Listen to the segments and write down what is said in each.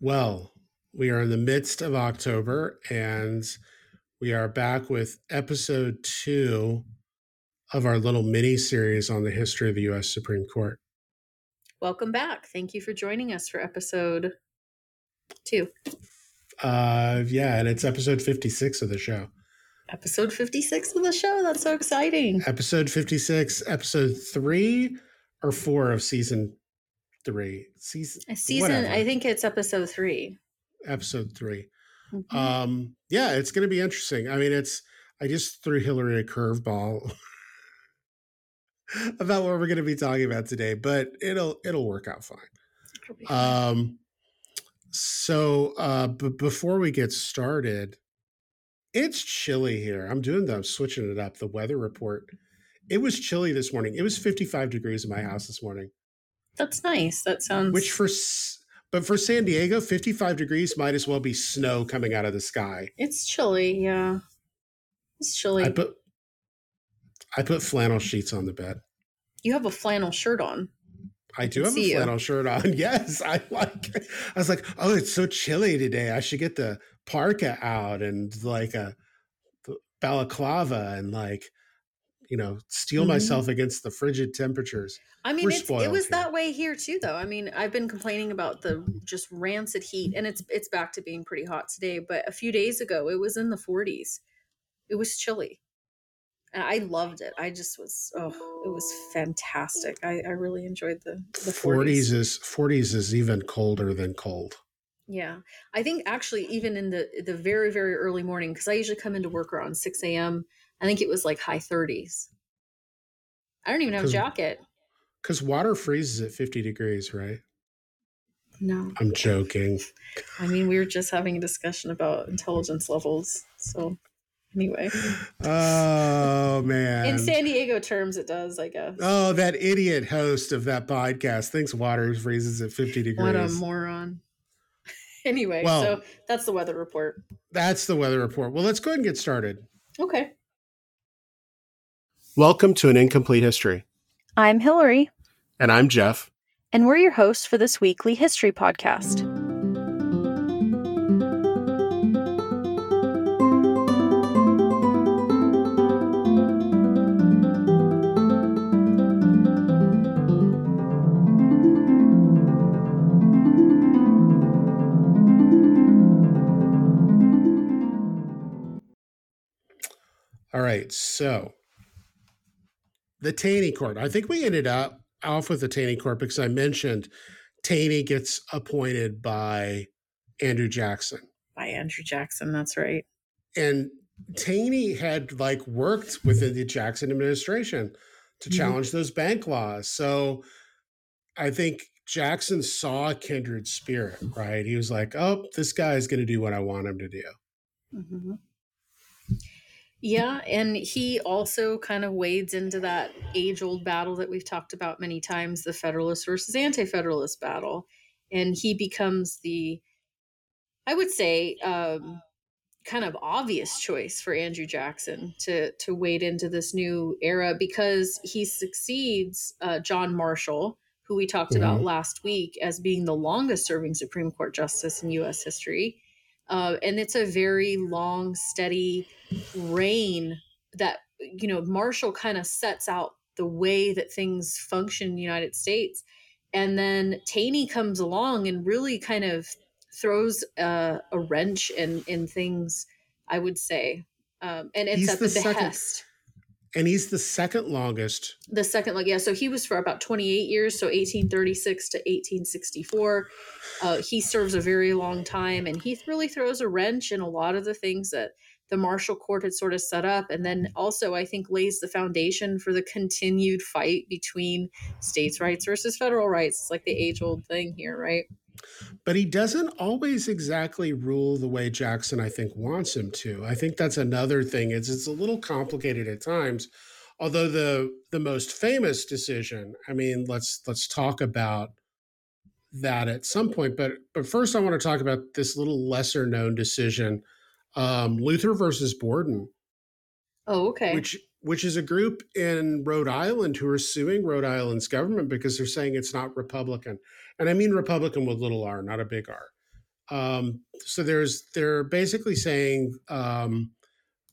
Well, we are in the midst of October and we are back with episode two of our little mini series on the history of the U.S. Supreme Court. Welcome back. Thank you for joining us for episode two. Uh, yeah, and it's episode 56 of the show. Episode 56 of the show. That's so exciting. Episode 56, episode three or four of season three. Season, A season, whatever. I think it's episode three. episode 3 Mhm. Um, yeah, it's going to be interesting. I mean, it's I just threw Hillary a curveball about what we're going to be talking about today, but it'll it'll work out fine. It'll be fun. Um, so uh, but before we get started, it's chilly here. I'm doing the I'm switching it up. The weather report. It was chilly this morning. It was 55 degrees in my house this morning, That's nice. That sounds. which for but for San Diego, 55 degrees might as well be snow coming out of the sky. It's chilly. Yeah. It's chilly. I put I put flannel sheets on the bed. you have a flannel shirt on. I do have a see you. flannel shirt on. Yes, I like. I was like, oh, it's so chilly today. I should get the parka out and like a balaclava and like, you know, steel Mhm. myself against the frigid temperatures. I mean, it was here. that way here too, though. I mean, I've been complaining about the just rancid heat, and it's it's back to being pretty hot today. But a few days ago, it was in the 40s. It was chilly, and I loved it. I just was oh, it was fantastic. I, I really enjoyed the the 40s. Forties is forties is even colder than cold. Yeah, I think actually even in the the very very early morning because I usually come into work around 6 a.m. I think it was like high 30s. I don't even have a jacket. Because water freezes at fifty degrees, right? No. I'm joking. I mean, we were just having a discussion about intelligence levels. So, anyway, Oh man. in San Diego terms, it does, I guess. Oh, that idiot host of that podcast thinks water freezes at 50 degrees. what a moron. anyway, Well- so that's the weather report. That's the weather report. Well, let's go ahead and get started. Okay. Welcome to an incomplete history. I'm Hillary, And I'm Jeff. and we're your hosts for this weekly history podcast. All right. So the Taney Court. I think we ended up off with the Taney Court because I mentioned Taney gets appointed by Andrew Jackson. By Andrew Jackson. That's right. And Taney had like worked within the Jackson administration to Mhm. challenge those bank laws. So I think Jackson saw a kindred spirit, right? He was like, oh, this guy is going to do what I want him to do. Mhm. Yeah, and he also kind of wades into that age old battle that we've talked about many times the Federalist versus Anti Federalist battle. And he becomes the, I would say, um, kind of obvious choice for Andrew Jackson to to wade into this new era because he succeeds uh, John Marshall, who we talked about last week as being the longest serving Supreme Court justice in U.S. history. Uh, and it's a very long, steady reign that you know Marshall kind of sets out the way that things function in the United States, and then Taney comes along and really kind of throws uh, a wrench in in things. I would say, um, and it's He's at the the, second- behest. And he's the second longest. The second, like yeah, so he was for about twenty eight years, so eighteen thirty six to eighteen sixty four. Uh, he serves a very long time, and he really throws a wrench in a lot of the things that the Marshall Court had sort of set up, and then also I think lays the foundation for the continued fight between states' rights versus federal rights. It's like the age old thing here, right? But he doesn't always exactly rule the way Jackson, I think, wants him to. I think that's another thing. It's it's a little complicated at times. Although the the most famous decision, I mean, let's let's talk about that at some point. But but first, I want to talk about this little lesser known decision, um, Luther versus Borden, Oh, okay. which which is a group in Rhode Island who are suing Rhode Island's government because they're saying it's not Republican, and I mean Republican with little r, not a big R. Um, so there's they're basically saying um,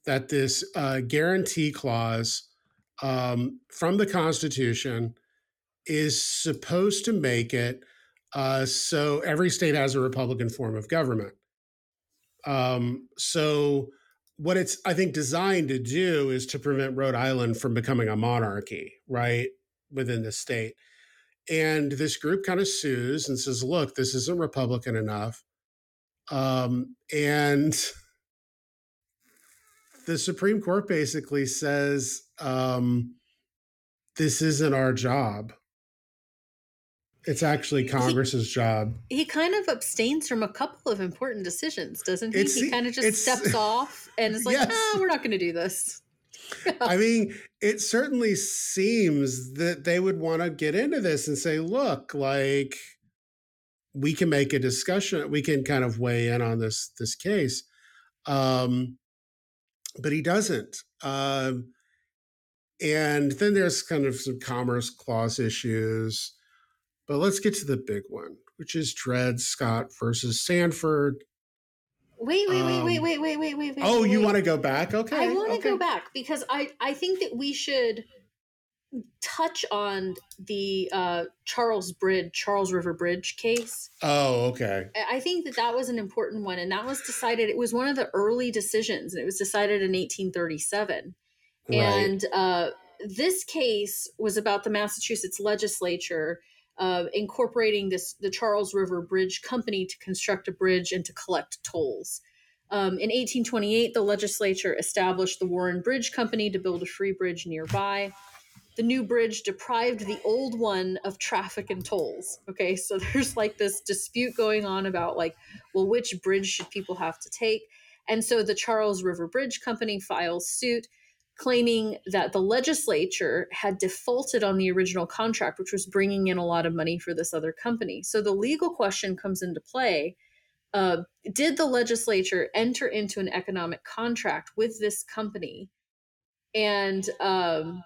that this uh, guarantee clause um, from the Constitution is supposed to make it uh, so every state has a Republican form of government. Um, so what it's I think designed to do is to prevent Rhode Island from becoming a monarchy, right, within the state. And this group kind of sues and says, "Look, this isn't Republican enough." Um, and the Supreme Court basically says, um, "This isn't our job." It's actually Congress's he, job. He kind of abstains from a couple of important decisions, doesn't he? It's, he kind of just steps off and is like, yes. "Ah, we're not going to do this." I mean, it certainly seems that they would want to get into this and say, "Look, like we can make a discussion. We can kind of weigh in on this this case." Um, but he doesn't. Um, and then there's kind of some commerce clause issues but let's get to the big one, which is Dred Scott versus Sandford. Wait, wait, wait, um, wait, wait, wait, wait, wait. Oh, wait. you want to go back? Okay. I want to okay. go back because I I think that we should touch on the uh, Charles Bridge, Charles River Bridge case. Oh, okay. I think that that was an important one, and that was decided. It was one of the early decisions, and it was decided in 1837. Right. And uh, this case was about the Massachusetts legislature uh, incorporating this the Charles River Bridge Company to construct a bridge and to collect tolls. Um, in 1828, the legislature established the Warren Bridge Company to build a free bridge nearby. The new bridge deprived the old one of traffic and tolls. Okay, so there's like this dispute going on about like, well, which bridge should people have to take? And so the Charles River Bridge Company files suit claiming that the legislature had defaulted on the original contract, which was bringing in a lot of money for this other company. So the legal question comes into play. Uh, did the legislature enter into an economic contract with this company? And um,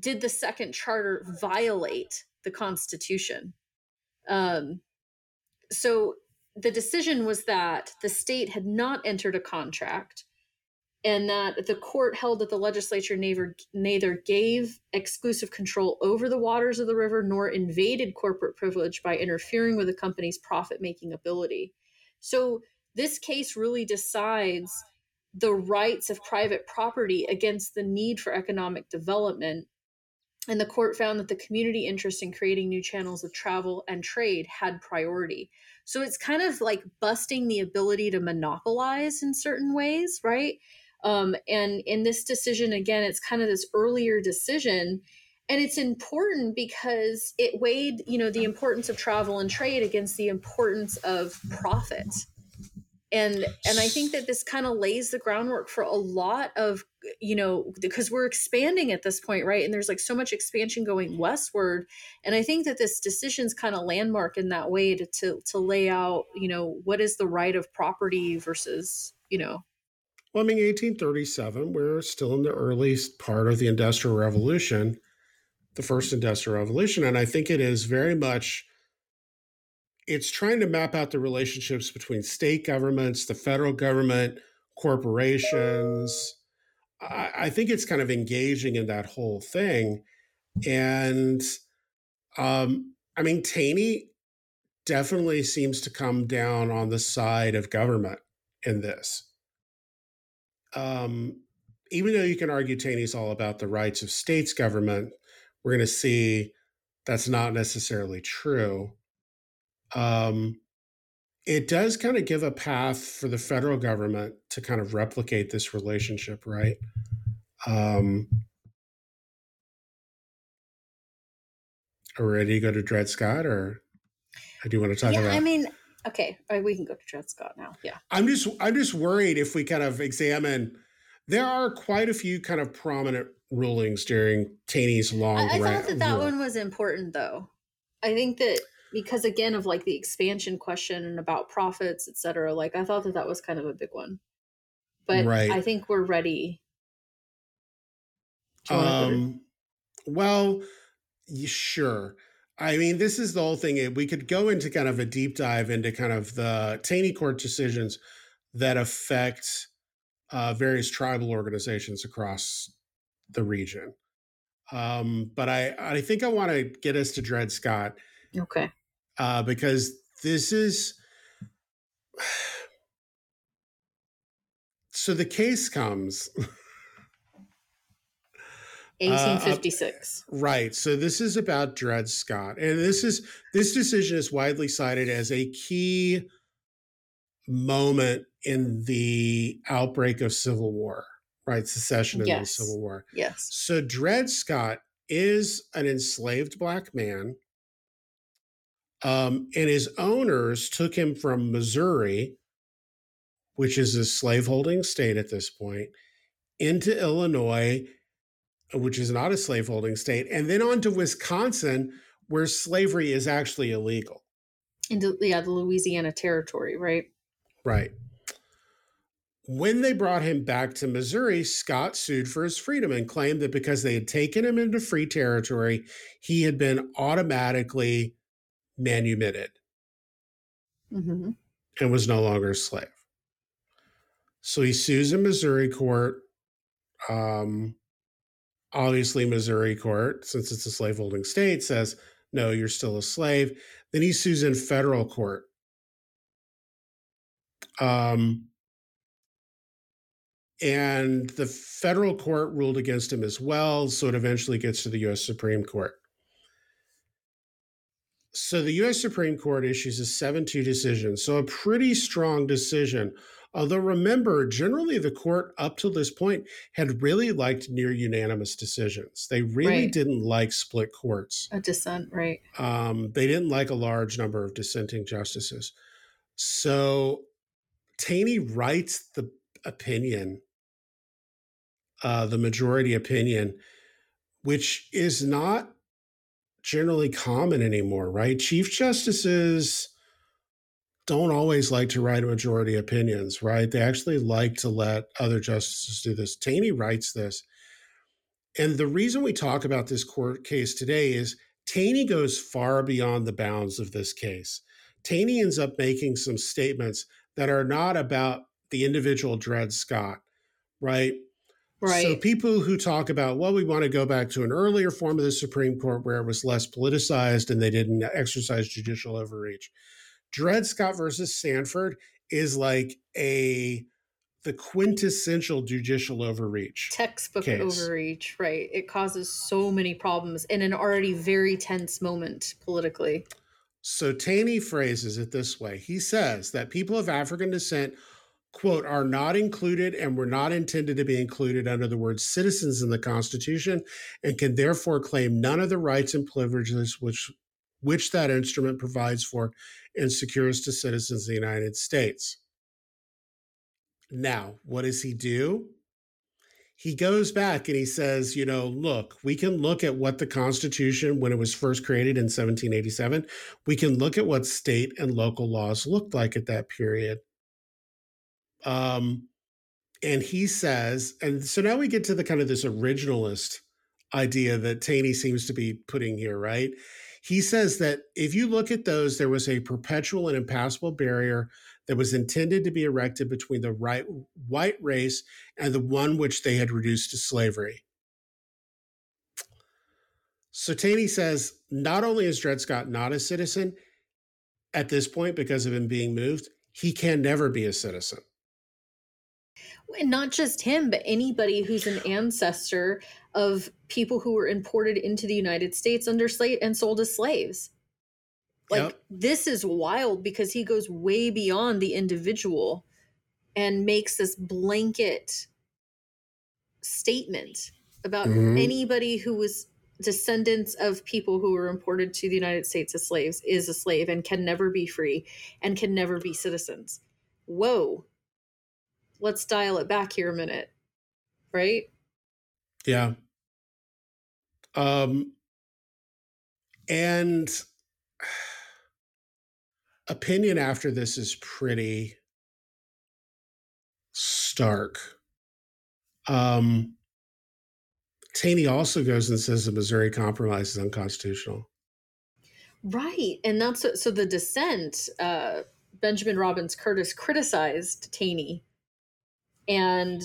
did the second charter violate the Constitution? Um, so the decision was that the state had not entered a contract and that the court held that the legislature neither, neither gave exclusive control over the waters of the river nor invaded corporate privilege by interfering with the company's profit making ability. So, this case really decides the rights of private property against the need for economic development. And the court found that the community interest in creating new channels of travel and trade had priority. So it's kind of like busting the ability to monopolize in certain ways, right? Um, and in this decision, again, it's kind of this earlier decision. And it's important because it weighed, you know, the importance of travel and trade against the importance of profit. And and I think that this kind of lays the groundwork for a lot of, you know, because we're expanding at this point, right? And there's like so much expansion going westward. And I think that this decision's kind of landmark in that way to, to to lay out, you know, what is the right of property versus, you know, well, I mean, 1837, we're still in the early part of the Industrial Revolution, the first Industrial Revolution. And I think it is very much, it's trying to map out the relationships between state governments, the federal government, corporations. I, I think it's kind of engaging in that whole thing. And um, I mean, Taney definitely seems to come down on the side of government in this um, even though you can argue Taney's all about the rights of states government, we're going to see that's not necessarily true. Um, it does kind of give a path for the federal government to kind of replicate this relationship, right? Um, are we ready to go to Dred Scott, or do you want to talk yeah, about? I mean, Okay, we can go to Dred Scott now. Yeah. I'm just I'm just worried if we kind of examine there are quite a few kind of prominent rulings during Taney's long. I, I thought that that rule. one was important, though. I think that because again of like the expansion question and about profits, et cetera. Like I thought that that was kind of a big one, but right. I think we're ready. Um. Well, sure. I mean, this is the whole thing. We could go into kind of a deep dive into kind of the Taney Court decisions that affect uh, various tribal organizations across the region. Um, but I, I think I want to get us to Dred Scott. Okay. Uh, because this is so the case comes 1856 uh, right so this is about dred scott and this is this decision is widely cited as a key moment in the outbreak of civil war right secession and yes. the civil war yes so dred scott is an enslaved black man um, and his owners took him from missouri which is a slaveholding state at this point, into Illinois, which is not a slaveholding state, and then on to Wisconsin, where slavery is actually illegal. Into yeah, the Louisiana Territory, right? Right. When they brought him back to Missouri, Scott sued for his freedom and claimed that because they had taken him into free territory, he had been automatically manumitted mm-hmm. and was no longer a slave. So he sues in Missouri court. Um, obviously, Missouri court, since it's a slaveholding state, says, no, you're still a slave. Then he sues in federal court. Um, and the federal court ruled against him as well. So it eventually gets to the US Supreme Court. So the US Supreme Court issues a 7 2 decision. So a pretty strong decision Although remember, generally the court up to this point had really liked near unanimous decisions. They really right. didn't like split courts. A dissent, right. Um, they didn't like a large number of dissenting justices. So Taney writes the opinion, uh, the majority opinion, which is not generally common anymore, right? Chief justices don't always like to write majority opinions, right? They actually like to let other justices do this. Taney writes this. And the reason we talk about this court case today is Taney goes far beyond the bounds of this case. Taney ends up making some statements that are not about the individual Dred Scott, right? Right. So people who talk about, well, we want to go back to an earlier form of the Supreme Court where it was less politicized and they didn't exercise judicial overreach. Dred Scott versus Sandford is like a the quintessential judicial overreach. Textbook case. overreach, right. It causes so many problems in an already very tense moment politically. So Taney phrases it this way. He says that people of African descent, quote, are not included and were not intended to be included under the word citizens in the Constitution and can therefore claim none of the rights and privileges which which that instrument provides for and secures to citizens of the United States. Now, what does he do? He goes back and he says, you know, look, we can look at what the Constitution, when it was first created in 1787, we can look at what state and local laws looked like at that period. Um, and he says, and so now we get to the kind of this originalist idea that Taney seems to be putting here, right? He says that if you look at those, there was a perpetual and impassable barrier that was intended to be erected between the right, white race and the one which they had reduced to slavery. So Taney says not only is Dred Scott not a citizen at this point because of him being moved, he can never be a citizen. And not just him, but anybody who's an ancestor of people who were imported into the United States under slave and sold as slaves. Like yep. this is wild because he goes way beyond the individual and makes this blanket statement about mm-hmm. anybody who was descendants of people who were imported to the United States as slaves is a slave and can never be free and can never be citizens. Whoa. Let's dial it back here a minute. Right? Yeah. Um, and opinion after this is pretty stark. Um, Taney also goes and says the Missouri Compromise is unconstitutional. Right. And that's what, so the dissent, uh, Benjamin Robbins Curtis criticized Taney and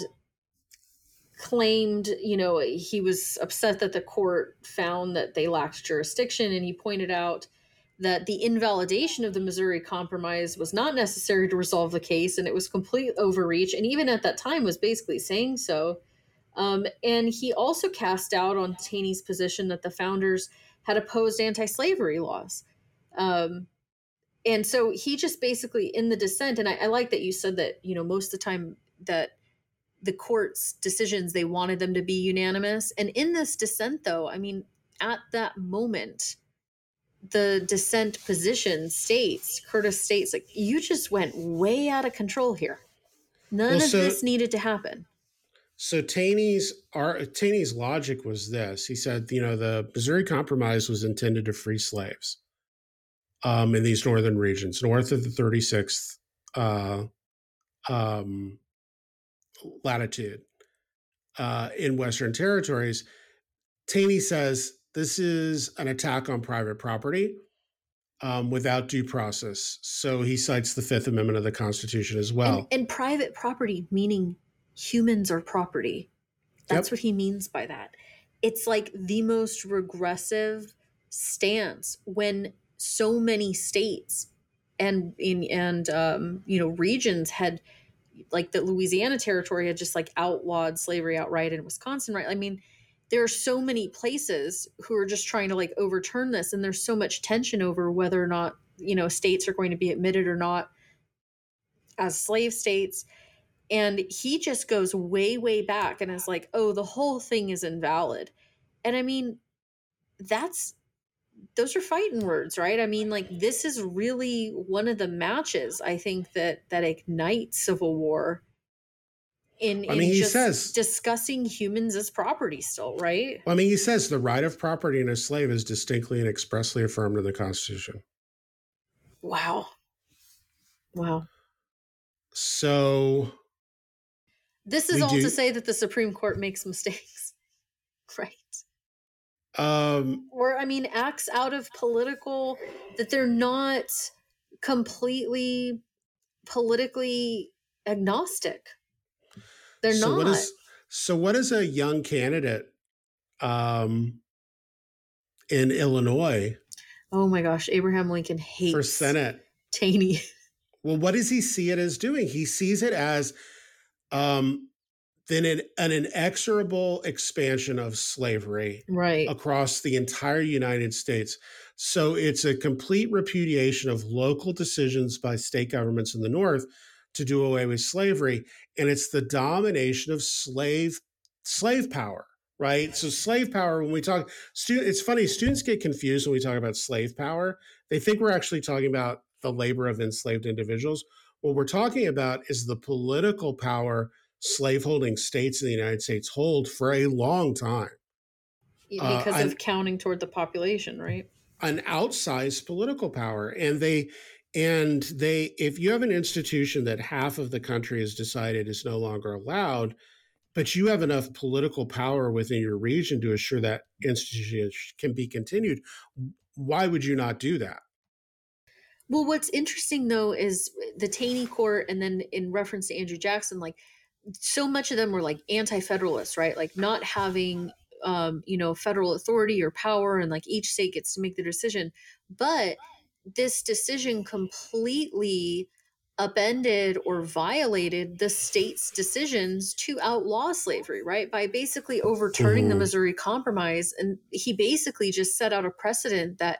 claimed, you know, he was upset that the court found that they lacked jurisdiction. And he pointed out that the invalidation of the Missouri Compromise was not necessary to resolve the case and it was complete overreach. And even at that time was basically saying so. Um, and he also cast doubt on Taney's position that the founders had opposed anti-slavery laws. Um, and so he just basically in the dissent, and I, I like that you said that you know most of the time that the court's decisions they wanted them to be unanimous. And in this dissent, though, I mean, at that moment, the dissent position states, Curtis states, like you just went way out of control here. None well, of so, this needed to happen. So Taney's our Taney's logic was this. He said, you know, the Missouri Compromise was intended to free slaves um, in these northern regions, north of the 36th uh, um, latitude uh, in Western territories. Taney says this is an attack on private property um, without due process. So he cites the Fifth Amendment of the Constitution as well. And, and private property meaning humans are property. That's yep. what he means by that. It's like the most regressive stance when so many states and in and um, you know regions had like the Louisiana territory had just like outlawed slavery outright in Wisconsin, right? I mean, there are so many places who are just trying to like overturn this, and there's so much tension over whether or not you know states are going to be admitted or not as slave states and he just goes way, way back and is like, oh, the whole thing is invalid. And I mean, that's those are fighting words, right? I mean, like this is really one of the matches I think that that ignites civil war. In, in I mean, he says discussing humans as property still, right? I mean, he says the right of property in a slave is distinctly and expressly affirmed in the Constitution. Wow. Wow. So this is all do. to say that the Supreme Court makes mistakes, right? Um, or I mean, acts out of political that they're not completely politically agnostic. They're so not. What is, so, what is a young candidate um, in Illinois? Oh my gosh, Abraham Lincoln hates for Senate. Taney. Well, what does he see it as doing? He sees it as um, then an, an inexorable expansion of slavery right. across the entire United States. So it's a complete repudiation of local decisions by state governments in the North to do away with slavery, and it's the domination of slave slave power. Right. So slave power, when we talk, student, it's funny, students get confused when we talk about slave power. They think we're actually talking about the labor of enslaved individuals. What we're talking about is the political power slaveholding states in the United States hold for a long time. Because uh, of counting toward the population, right? An outsized political power. And they and they if you have an institution that half of the country has decided is no longer allowed, but you have enough political power within your region to assure that institution can be continued, why would you not do that? Well, what's interesting though is the Taney court, and then in reference to Andrew Jackson, like so much of them were like anti-federalists, right? Like not having um, you know, federal authority or power, and like each state gets to make the decision. But this decision completely upended or violated the state's decisions to outlaw slavery, right? By basically overturning mm-hmm. the Missouri Compromise. And he basically just set out a precedent that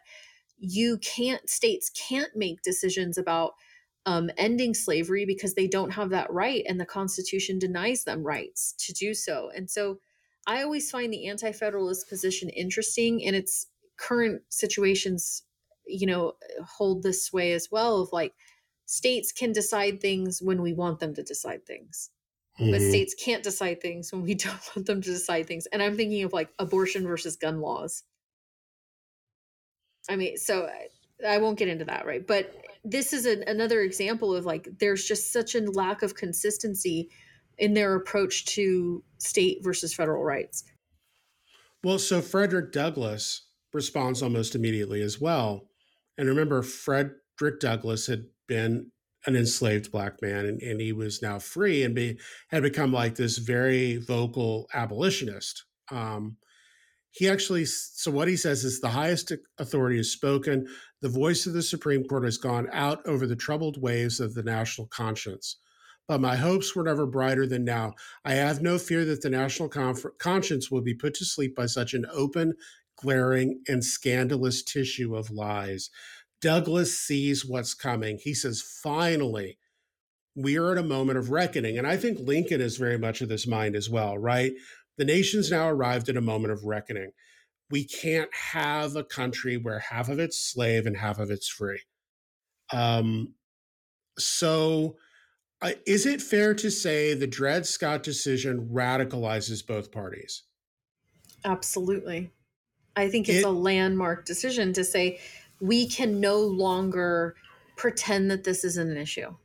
you can't states can't make decisions about um, ending slavery because they don't have that right and the constitution denies them rights to do so and so i always find the anti-federalist position interesting and its current situations you know hold this way as well of like states can decide things when we want them to decide things mm-hmm. but states can't decide things when we don't want them to decide things and i'm thinking of like abortion versus gun laws I mean, so I won't get into that, right? But this is an, another example of like there's just such a lack of consistency in their approach to state versus federal rights. Well, so Frederick Douglass responds almost immediately as well. And remember, Frederick Douglass had been an enslaved black man and, and he was now free and be, had become like this very vocal abolitionist. Um, he actually, so what he says is the highest authority has spoken. The voice of the Supreme Court has gone out over the troubled waves of the national conscience. But my hopes were never brighter than now. I have no fear that the national conscience will be put to sleep by such an open, glaring, and scandalous tissue of lies. Douglass sees what's coming. He says, finally, we are at a moment of reckoning. And I think Lincoln is very much of this mind as well, right? The nation's now arrived at a moment of reckoning. We can't have a country where half of it's slave and half of it's free. Um, so, uh, is it fair to say the Dred Scott decision radicalizes both parties? Absolutely. I think it's it, a landmark decision to say we can no longer pretend that this isn't an issue.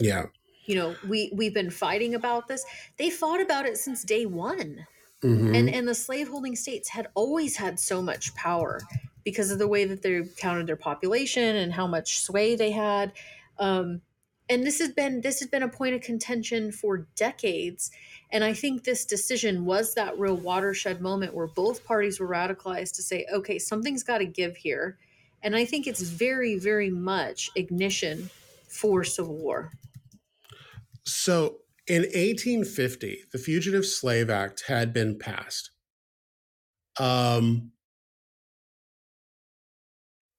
Yeah. You know, we we've been fighting about this. They fought about it since day one. Mm-hmm. And and the slaveholding states had always had so much power because of the way that they counted their population and how much sway they had. Um, and this has been this has been a point of contention for decades and i think this decision was that real watershed moment where both parties were radicalized to say okay something's got to give here and i think it's very very much ignition for civil war so in 1850 the fugitive slave act had been passed um,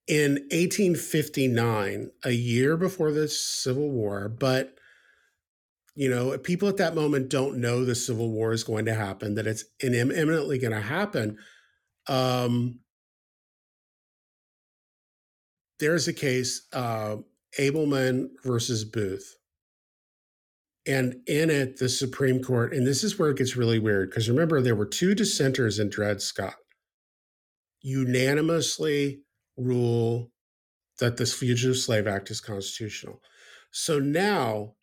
in 1859, a year before the Civil War, but you know, people at that moment don't know the Civil War is going to happen, that it's imminently going to happen. Um, there's a case, uh, Ableman versus Booth. And in it, the Supreme Court, and this is where it gets really weird, because remember, there were two dissenters in Dred Scott, unanimously rule that this Fugitive Slave Act is constitutional. So now,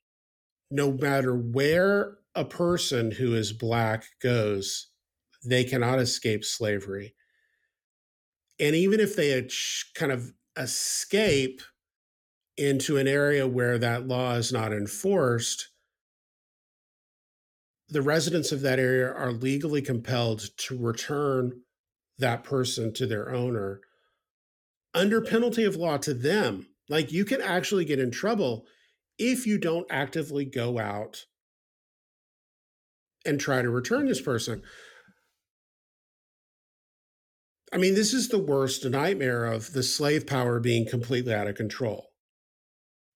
no matter where a person who is black goes, they cannot escape slavery. And even if they kind of escape into an area where that law is not enforced, the residents of that area are legally compelled to return that person to their owner under penalty of law to them. Like you can actually get in trouble if you don't actively go out and try to return this person. I mean, this is the worst nightmare of the slave power being completely out of control.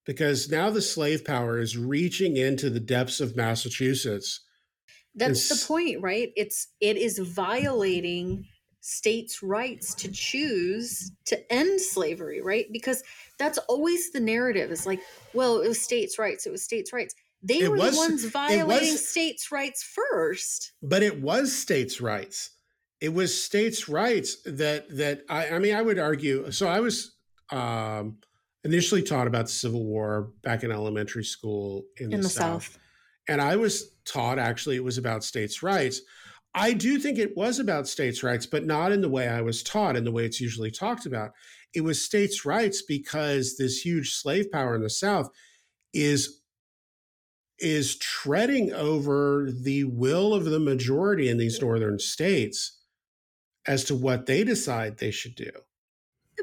Because now the slave power is reaching into the depths of Massachusetts. That's the point, right? It's it is violating states' rights to choose to end slavery, right? Because that's always the narrative. It's like, well, it was states' rights. It was states' rights. They were was, the ones violating was, states' rights first. But it was states' rights. It was states' rights that that I, I mean, I would argue. So I was um, initially taught about the Civil War back in elementary school in, in the, the South. South. And I was taught actually it was about states' rights. I do think it was about states' rights, but not in the way I was taught, in the way it's usually talked about. It was states' rights because this huge slave power in the South is is treading over the will of the majority in these northern states as to what they decide they should do.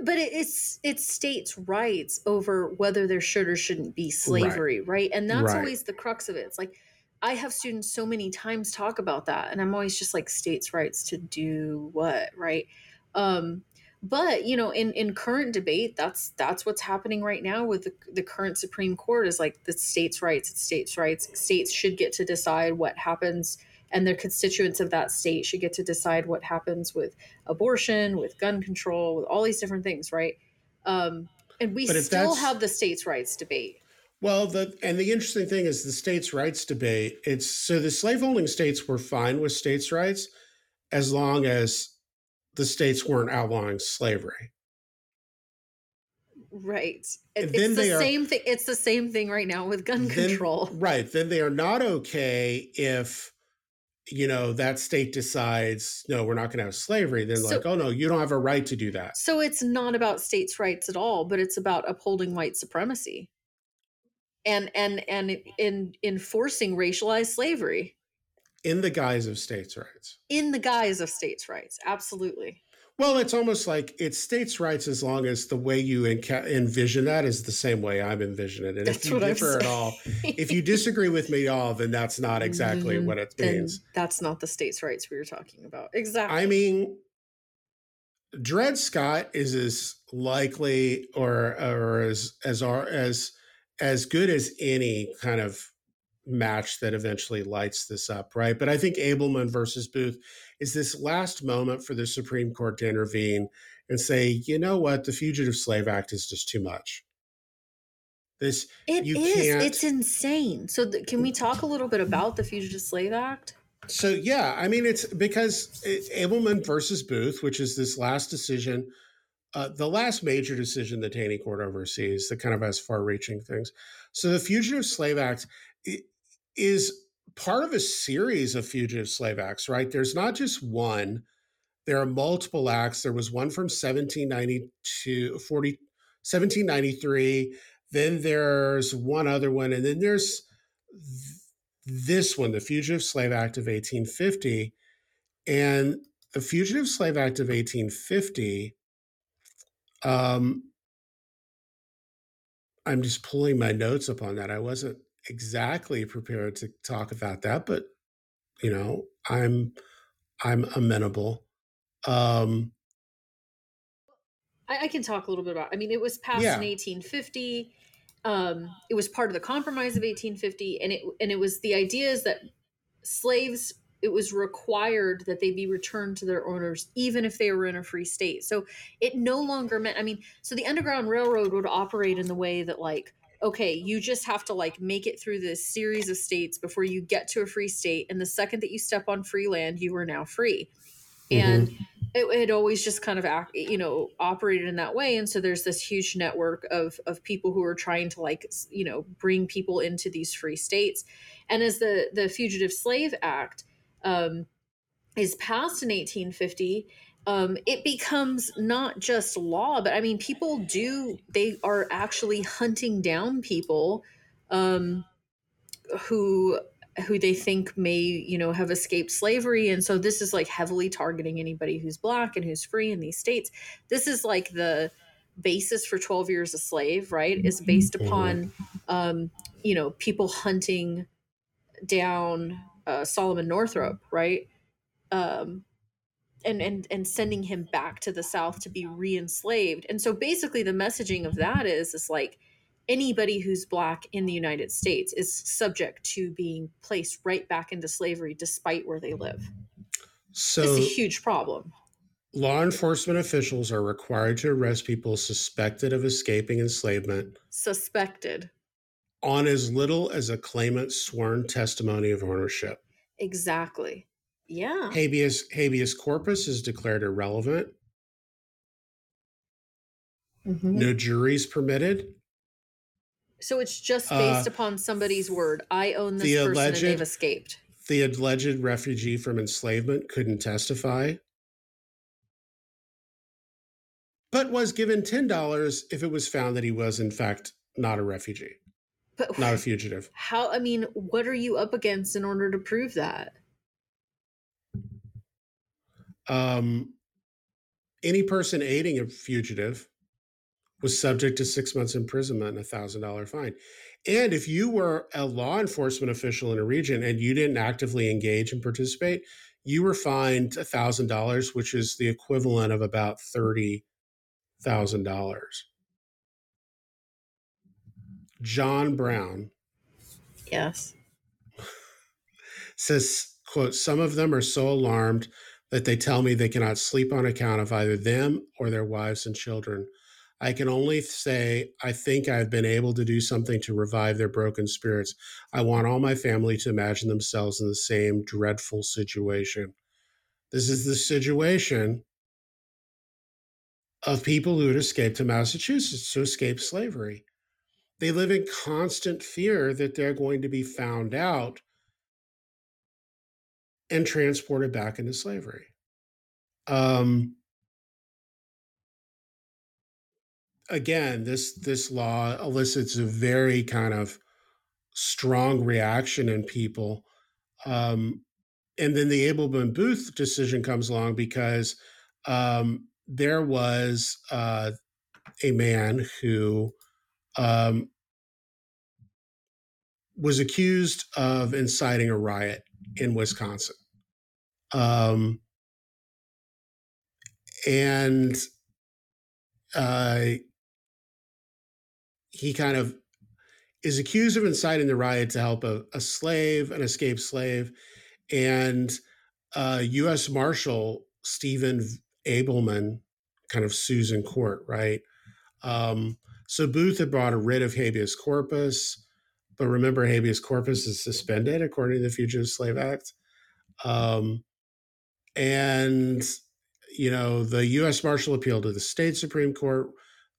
But it's it's states' rights over whether there should or shouldn't be slavery, right? right? And that's right. always the crux of it. It's like I have students so many times talk about that, and I'm always just like states' rights to do what, right? Um, but you know, in in current debate, that's that's what's happening right now with the, the current Supreme Court is like the states' rights. It's states' rights. States should get to decide what happens, and the constituents of that state should get to decide what happens with abortion, with gun control, with all these different things, right? Um, and we still have the states' rights debate. Well, the and the interesting thing is the states' rights debate. It's so the slaveholding states were fine with states' rights as long as the states weren't outlawing slavery. Right. It, it's the same thing. It's the same thing right now with gun then, control. Right. Then they are not okay if you know that state decides no we're not going to have slavery then So- like oh no you don't have a right to do that So it's not about states' rights at all, but it's about upholding white supremacy and and and in enforcing racialized slavery in the guise of states rights in the guise of states' rights. Absolutely. Well it's almost like it's states rights as long as the way you enca- envision that is the same way i'm envisioning it and That's if you differ at all if you disagree with me at all then that's not exactly Mhm. what it then means that's not the states' rights we were talking about. Exactly. I mean, Dred Scott is as likely or or as as ar- as as good as any kind of match that eventually lights this up, right? But I think Ableman versus Booth is this last moment for the Supreme Court to intervene and say, you know what, the Fugitive Slave Act is just too much. This It is. It's insane. So, th- can we talk a little bit about the Fugitive Slave Act? So yeah, I mean it's because it, Ableman versus Booth, which is this last decision, uh, the last major decision the Taney Court oversees that kind of has far-reaching things. So the Fugitive Slave Act is part of a series of fugitive slave acts, right? There's not just one. There are multiple acts. There was one from 1792, 40, 1793. Then there's one other one. And then there's th- this one, the Fugitive Slave Act of 1850. And the Fugitive Slave Act of 1850, um, I'm just pulling my notes up on that. I wasn't exactly prepared to talk about that, but you know, I'm I'm amenable. Um, I, I can talk a little bit about. I mean, it was passed Yeah. in 1850. Um, it was part of the Compromise of 1850, and it and it was the idea is that slaves. It was required that they be returned to their owners, even if they were in a free state. So it no longer meant. I mean, so the Underground Railroad would operate in the way that, like, okay, you just have to like make it through this series of states before you get to a free state, and the second that you step on free land, you are now free. And it had always just kind of act, you know operated in that way and so there's this huge network of of people who are trying to like you know bring people into these free states and as the the fugitive slave act um is passed in 1850 um, it becomes not just law, but I mean, people do, they are actually hunting down people um, who who they think may you know have escaped slavery. And so this is like heavily targeting anybody who's black and who's free in these states. This is like the basis for 12 years a slave right is based upon um you know people hunting down uh, Solomon Northup right? Um and and and sending him back to the south to be re-enslaved and so basically the messaging of that is is like anybody who's black in the United States is subject to being placed right back into slavery despite where they live. So it's a huge problem. law enforcement officials are required to arrest people suspected of escaping enslavement Suspected. on as little as a claimant's sworn testimony of ownership. Exactly. Yeah. Habeas habeas corpus is declared irrelevant. Mhm. No juries permitted. So it's just based Uh, upon somebody's word. I own this the person alleged- and they've escaped. The alleged refugee from enslavement couldn't testify, but was given $10 if it was found that he was, in fact, not a refugee, But not a fugitive. how I mean, what are you up against in order to prove that? Um, any person aiding a fugitive was subject to six months imprisonment and a thousand dollar fine. And if you were a law enforcement official in a region and you didn't actively engage and participate, you were fined a thousand dollars, which is the equivalent of about thirty thousand dollars. John Brown Yes. says, quote, some of them are so alarmed that they tell me they cannot sleep on account of either them or their wives and children. I can only say I think I've been able to do something to revive their broken spirits. I want all my family to imagine themselves in the same dreadful situation. This is the situation of people who had escaped to Massachusetts to escape slavery. They live in constant fear that they're going to be found out and transported back into slavery. Um, again, this this law elicits a very kind of strong reaction in people. Um, and then the Ableman Booth decision comes along because um, there was uh, a man who um, was accused of inciting a riot in Wisconsin. Um, and uh, he kind of is accused of inciting the riot to help a, a slave, an escaped slave, and uh, U.S. Marshal Stephen Ableman kind of sues in court, right? Um, so Booth had brought a writ of habeas corpus, but remember, habeas corpus is suspended according to the Fugitive Slave Act. Um, and, you know, the U.S. Marshal appealed to the state Supreme Court.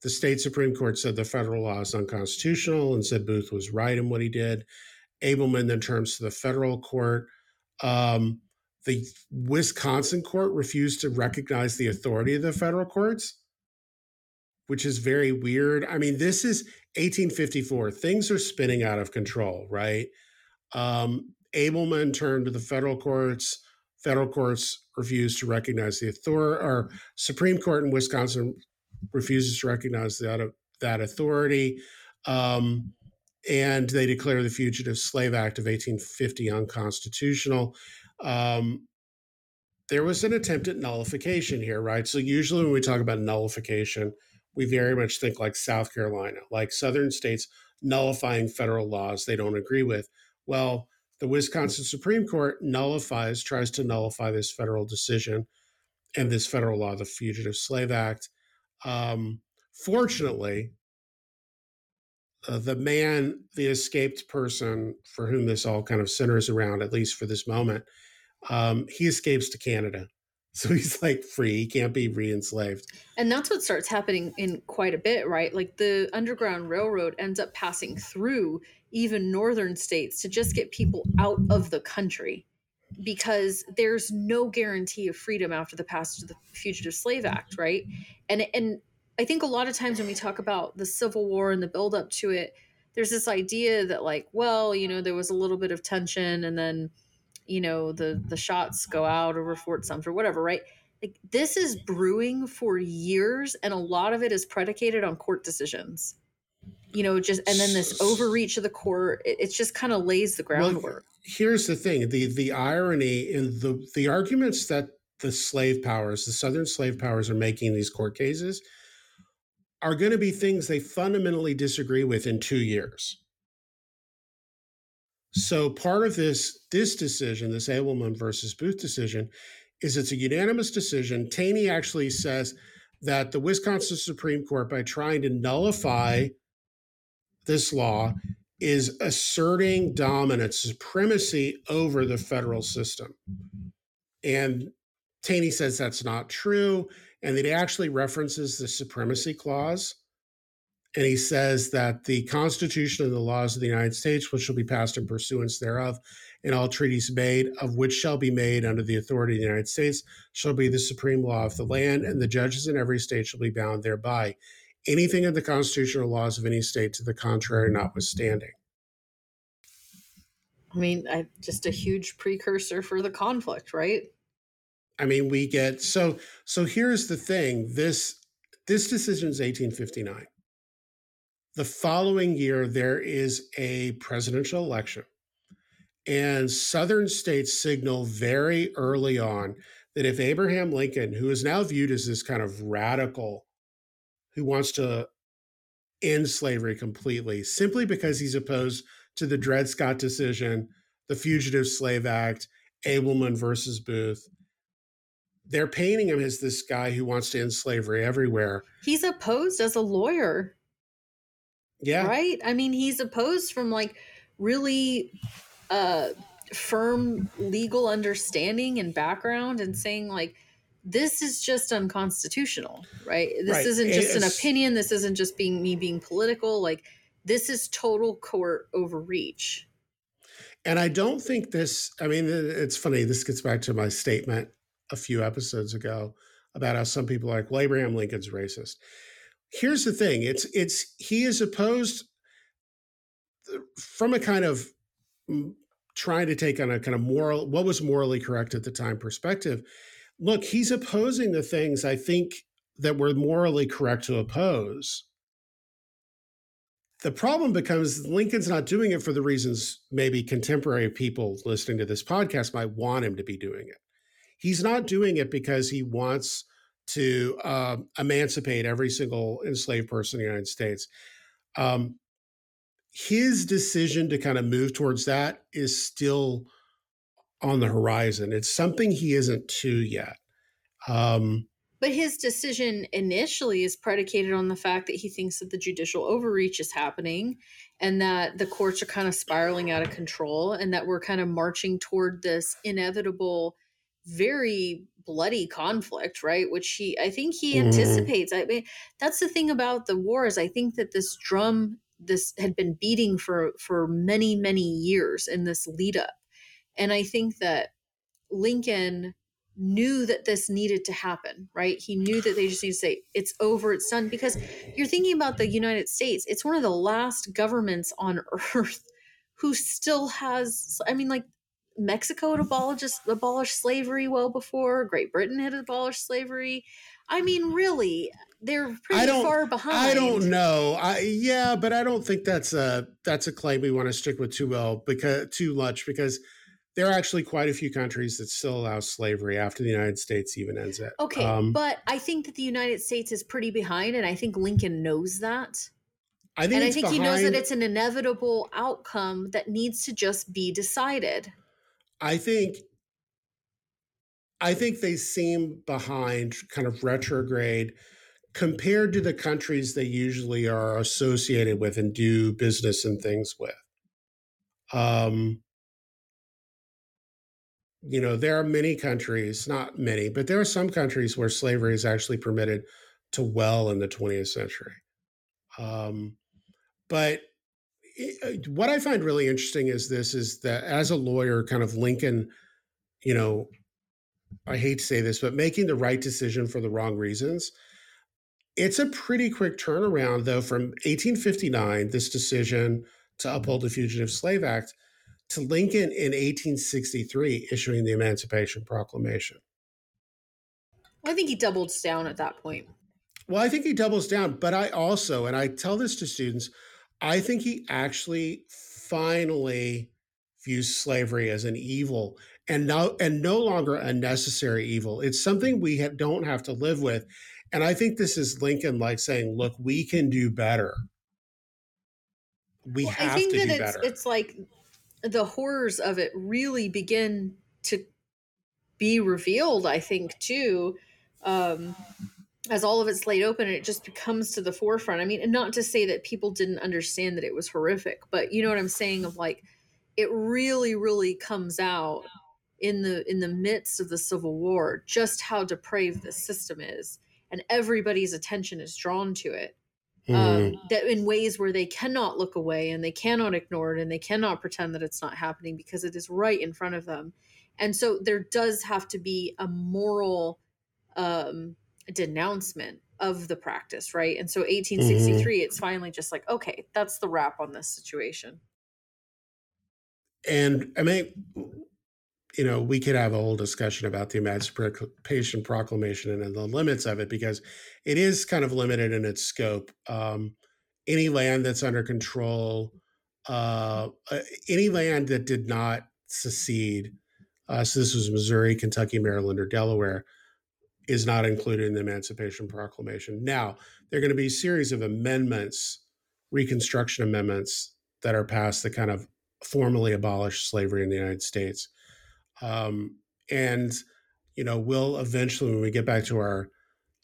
The state Supreme Court said the federal law is unconstitutional and said Booth was right in what he did. Ableman then turns to the federal court. Um, the Wisconsin court refused to recognize the authority of the federal courts, which is very weird. I mean, this is 1854. Things are spinning out of control, right? Um, Ableman turned to the federal courts. Federal courts refused to recognize the authority, or Supreme Court in Wisconsin refuses to recognize that that authority. Um, and they declare the Fugitive Slave Act of 1850 unconstitutional. Um, there was an attempt at nullification here, right? So, usually when we talk about nullification, we very much think like South Carolina, like Southern states nullifying federal laws they don't agree with. Well, the Wisconsin Supreme Court nullifies, tries to nullify this federal decision and this federal law, the Fugitive Slave Act. Um, fortunately, uh, the man, the escaped person for whom this all kind of centers around, at least for this moment, um, he escapes to Canada. So he's like free. He can't be re enslaved. And that's what starts happening in quite a bit, right? Like the Underground Railroad ends up passing through even northern states to just get people out of the country because there's no guarantee of freedom after the passage of the Fugitive Slave Act, right? And and I think a lot of times when we talk about the Civil War and the buildup to it, there's this idea that like, well, you know, there was a little bit of tension and then you know the the shots go out over Fort Sumter, whatever, right? Like this is brewing for years, and a lot of it is predicated on court decisions. You know, just and then this overreach of the court, it, it just kind of lays the groundwork. Well, here's the thing: the the irony in the the arguments that the slave powers, the Southern slave powers, are making these court cases are going to be things they fundamentally disagree with in two years. So part of this this decision, this Ableman versus Booth decision, is it's a unanimous decision. Taney actually says that the Wisconsin Supreme Court, by trying to nullify this law, is asserting dominance, supremacy over the federal system. And Taney says that's not true, and he actually references the supremacy clause and he says that the Constitution and the laws of the United States, which shall be passed in pursuance thereof, and all treaties made, of which shall be made under the authority of the United States, shall be the supreme law of the land, and the judges in every state shall be bound thereby. Anything in the Constitution or laws of any state to the contrary notwithstanding. I mean, I, just a huge precursor for the conflict, right? I mean, we get so so. Here's the thing: this this decision is 1859 the following year, there is a presidential election. And Southern states signal very early on that if Abraham Lincoln, who is now viewed as this kind of radical, who wants to end slavery completely, simply because he's opposed to the Dred Scott decision, the Fugitive Slave Act, Ableman versus Booth, they're painting him as this guy who wants to end slavery everywhere. He's opposed as a lawyer. Yeah. Right? I mean, he's opposed from like really uh firm legal understanding and background and saying like this is just unconstitutional, right? This right. isn't just it's, an opinion, this isn't just being me being political, like this is total court overreach. And I don't think this, I mean, it's funny. This gets back to my statement a few episodes ago about how some people are like, well, Abraham Lincoln's racist. Here's the thing it's, it's, he is opposed uh, from a kind of mm, trying to take on a kind of moral, what was morally correct at the time perspective. Look, he's opposing the things I think that were morally correct to oppose the problem becomes Lincoln's not doing it for the reasons maybe contemporary people listening to this podcast might want him to be doing it. He's not doing it because he wants to uh, emancipate every single enslaved person in the United States. Um, his decision to kind of move towards that is still on the horizon. It's something he isn't to yet. Um, but his decision initially is predicated on the fact that he thinks that the judicial overreach is happening and that the courts are kind of spiraling out of control and that we're kind of marching toward this inevitable very bloody conflict right which he i think he mm-hmm. anticipates i mean that's the thing about the wars i think that this drum this had been beating for for many many years in this lead up and i think that lincoln knew that this needed to happen, right? He knew that they just need to say, it's over, it's done. Because you're thinking about the United States, it's one of the last governments on earth who still has, I mean, like Mexico had abolished, abolished slavery well before, Great Britain had abolished slavery. I mean, really, they're pretty far behind. I don't know. I yeah, but I don't think that's a that's a claim we want to stick with too well because too much because there are actually quite a few countries that still allow slavery after the United States even ends it. Okay, um, but I think that the United States is pretty behind, and I think Lincoln knows that. I think, and I think behind, he knows that it's an inevitable outcome that needs to just be decided. I think. I think they seem behind, kind of retrograde, compared to the countries they usually are associated with and do business and things with. Um, you know, there are many countries, not many, but there are some countries where slavery is actually permitted to well in the 20th century. Um, but it, uh, what I find really interesting is this is that as a lawyer, kind of Lincoln, you know, I hate to say this, but making the right decision for the wrong reasons. It's a pretty quick turnaround, though, from 1859, this decision to uphold the Fugitive Slave Act to Lincoln in 1863 issuing the Emancipation Proclamation. I think he doubles down at that point. Well, I think he doubles down, but I also, and I tell this to students, I think he actually finally views slavery as an evil and no and no longer a necessary evil. It's something we ha- don't have to live with. And I think this is Lincoln like saying, look, we can do better. We well, have to do it's, better. It's like the horrors of it really begin to be revealed i think too um, as all of it's laid open and it just becomes to the forefront i mean and not to say that people didn't understand that it was horrific but you know what i'm saying of like it really really comes out in the in the midst of the civil war just how depraved the system is and everybody's attention is drawn to it mm. um, that in ways where they cannot look away and they cannot ignore it and they cannot pretend that it's not happening because it is right in front of them. And so there does have to be a moral um, denouncement of the practice, right? And so 1863, mm-hmm. it's finally just like, okay, that's the wrap on this situation. And I mean, you know, we could have a whole discussion about the Emancipation Proclamation and the limits of it because it is kind of limited in its scope. Um, any land that's under control, uh, uh, any land that did not secede, uh, so this was Missouri, Kentucky, Maryland, or Delaware, is not included in the Emancipation Proclamation. Now, there are going to be a series of amendments, Reconstruction amendments, that are passed that kind of formally abolish slavery in the United States. Um, and, you know, we'll eventually, when we get back to our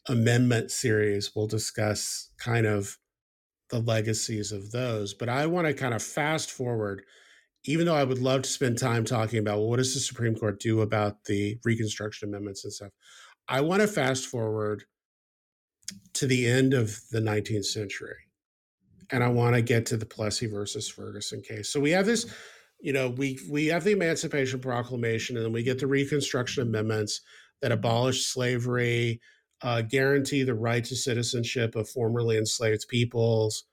amendment series, we'll discuss kind of the legacies of those. But I want to kind of fast forward, even though I would love to spend time talking about well, what does the Supreme Court do about the Reconstruction Amendments and stuff. I want to fast forward to the end of the 19th century. And I want to get to the Plessy versus Ferguson case. So we have this you know, we we have the Emancipation Proclamation, and then we get the Reconstruction Amendments that abolish slavery, uh, guarantee the right to citizenship of formerly enslaved peoples.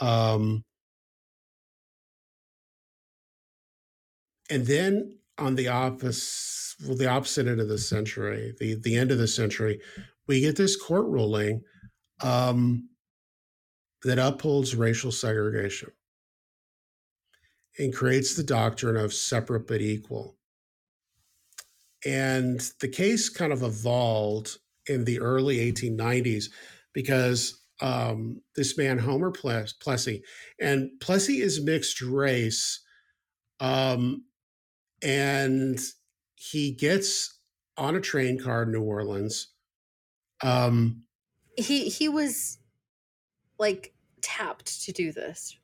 Um, and then on the opposite, well, the opposite end of the century, the the end of the century, we get this court ruling um, that upholds racial segregation and creates the doctrine of separate but equal. And the case kind of evolved in the early 1890s because um, this man, Homer Plessy, and Plessy is mixed race. Um, and he gets on a train car in New Orleans. Um, he he was like tapped to do this,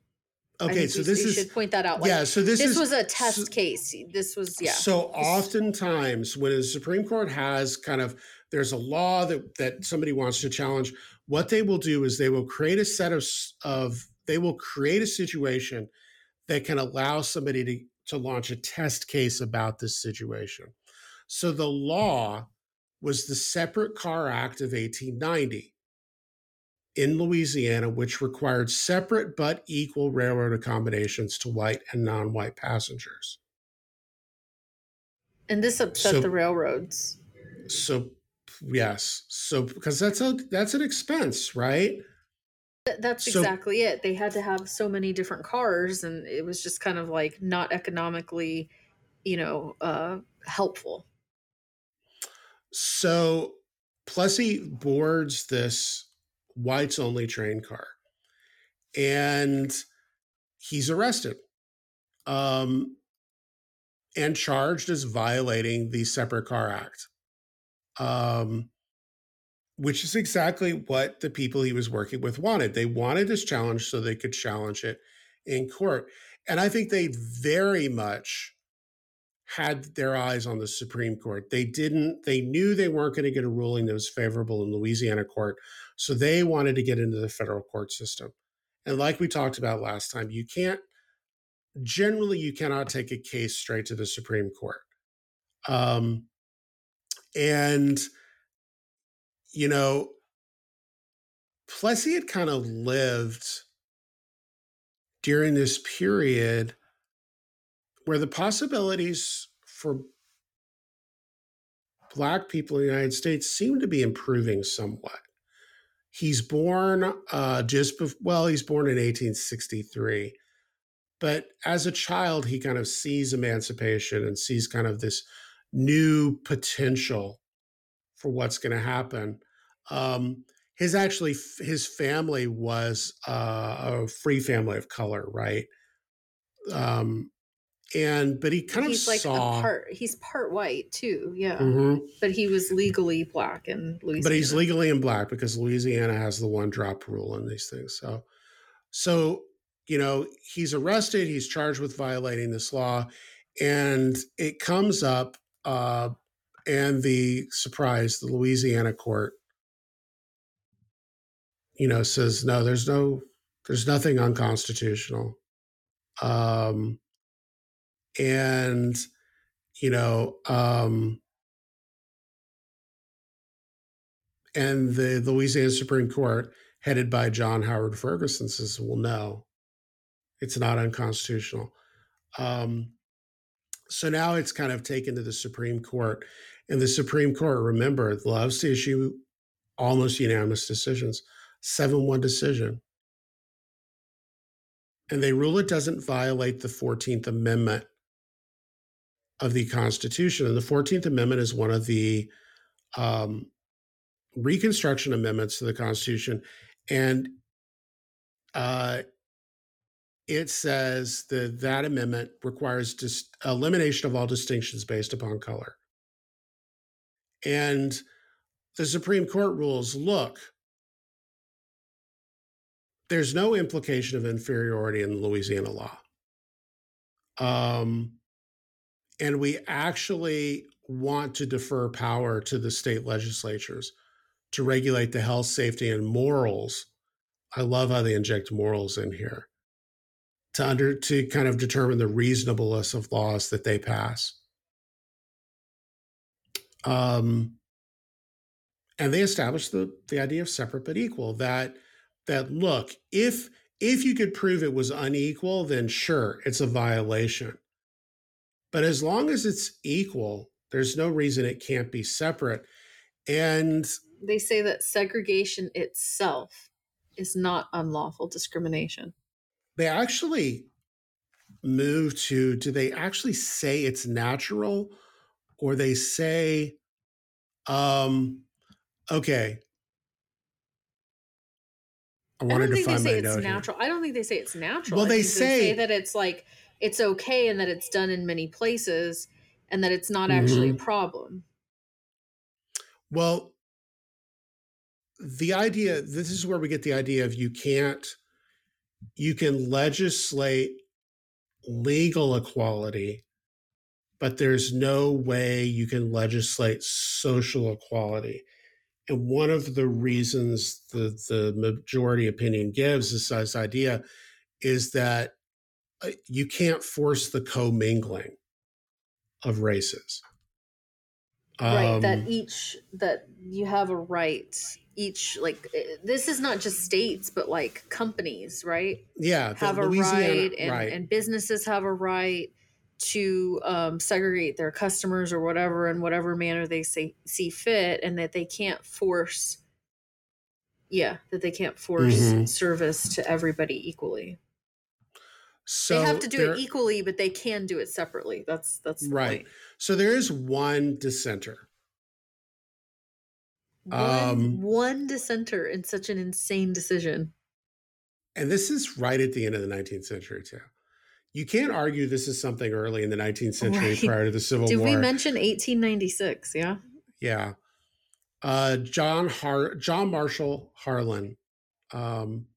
Okay, so we, this we is should point that out. Like, yeah, so this, this is, was a test so, case. This was yeah. So oftentimes when the Supreme Court has kind of there's a law that that somebody wants to challenge, what they will do is they will create a set of of they will create a situation that can allow somebody to to launch a test case about this situation. So the law was the Separate Car Act of 1890 in Louisiana, which required separate but equal railroad accommodations to white and non white passengers. And this upset so, the railroads. So, yes. So, because that's a that's an expense, right? That's so, exactly it. They had to have so many different cars, and it was just kind of like not economically, you know, uh, helpful. So Plessy boards this whites only train car. And he's arrested um, and charged as violating the Separate Car Act, um, which is exactly what the people he was working with wanted. They wanted this challenge so they could challenge it in court. And I think they very much had their eyes on the Supreme Court. They didn't, they knew they weren't going to get a ruling that was favorable in Louisiana court. So they wanted to get into the federal court system. And like we talked about last time, you can't, generally, you cannot take a case straight to the Supreme Court. Um, and, you know, Plessy had kind of lived during this period where the possibilities for black people in the United States seem to be improving somewhat. He's born uh, just well, he's born in 1863. But as a child, he kind of sees emancipation and sees kind of this new potential for what's going to happen. Um, his actually, his family was uh, a free family of color, right? Um, and but he kind he's of like saw part he's part white too yeah mm-hmm. but he was legally black in louisiana but he's legally in black because louisiana has the one drop rule on these things so so you know he's arrested he's charged with violating this law and it comes up uh and the surprise the louisiana court you know says no there's no there's nothing unconstitutional. Um and you know um and the louisiana supreme court headed by john howard ferguson says well no it's not unconstitutional. Um so now it's kind of taken to the supreme court and the supreme court remember loves to issue almost unanimous decisions 7-1 decision and they rule it doesn't violate the 14th amendment of the Constitution. And the 14th Amendment is one of the um, Reconstruction amendments to the Constitution. And uh, it says that that amendment requires dis- elimination of all distinctions based upon color. And the Supreme Court rules look, there's no implication of inferiority in Louisiana law. Um, and we actually want to defer power to the state legislatures to regulate the health, safety, and morals. I love how they inject morals in here to under to kind of determine the reasonableness of laws that they pass. Um, and they established the the idea of separate but equal. That that look if if you could prove it was unequal, then sure, it's a violation. But as long as it's equal, there's no reason it can't be separate. And they say that segregation itself is not unlawful discrimination. They actually move to do they actually say it's natural or they say um okay I wanted I don't think they say it's natural. Here. I don't think they say it's natural. Well, they say, they say, that it's like it's okay and that it's done in many places and that it's not actually mm-hmm. a problem. Well, the idea this is where we get the idea of you can't you can legislate legal equality but there's no way you can legislate social equality. And one of the reasons the, the majority opinion gives is this idea is that uh, you can't force the commingling of races. Right, um, that each that you have a right each like eh, this is not just states but like companies right? Yeah have a right and, right. and businesses have a right to um, segregate their customers or whatever in whatever manner they say, see fit and that they can't force yeah that they can't force mm-hmm. service to everybody equally. So they have to do there, it equally but they can do it separately. That's that's right. point. so there is one dissenter. One, um, one dissenter in such an insane decision. And this is right at the end of the 19th century too you can't argue this is something early in the 19th century right. prior to the Civil Did War. Did we mention 1896? Yeah. Yeah. Uh, John Har- John Marshall Harlan. Um,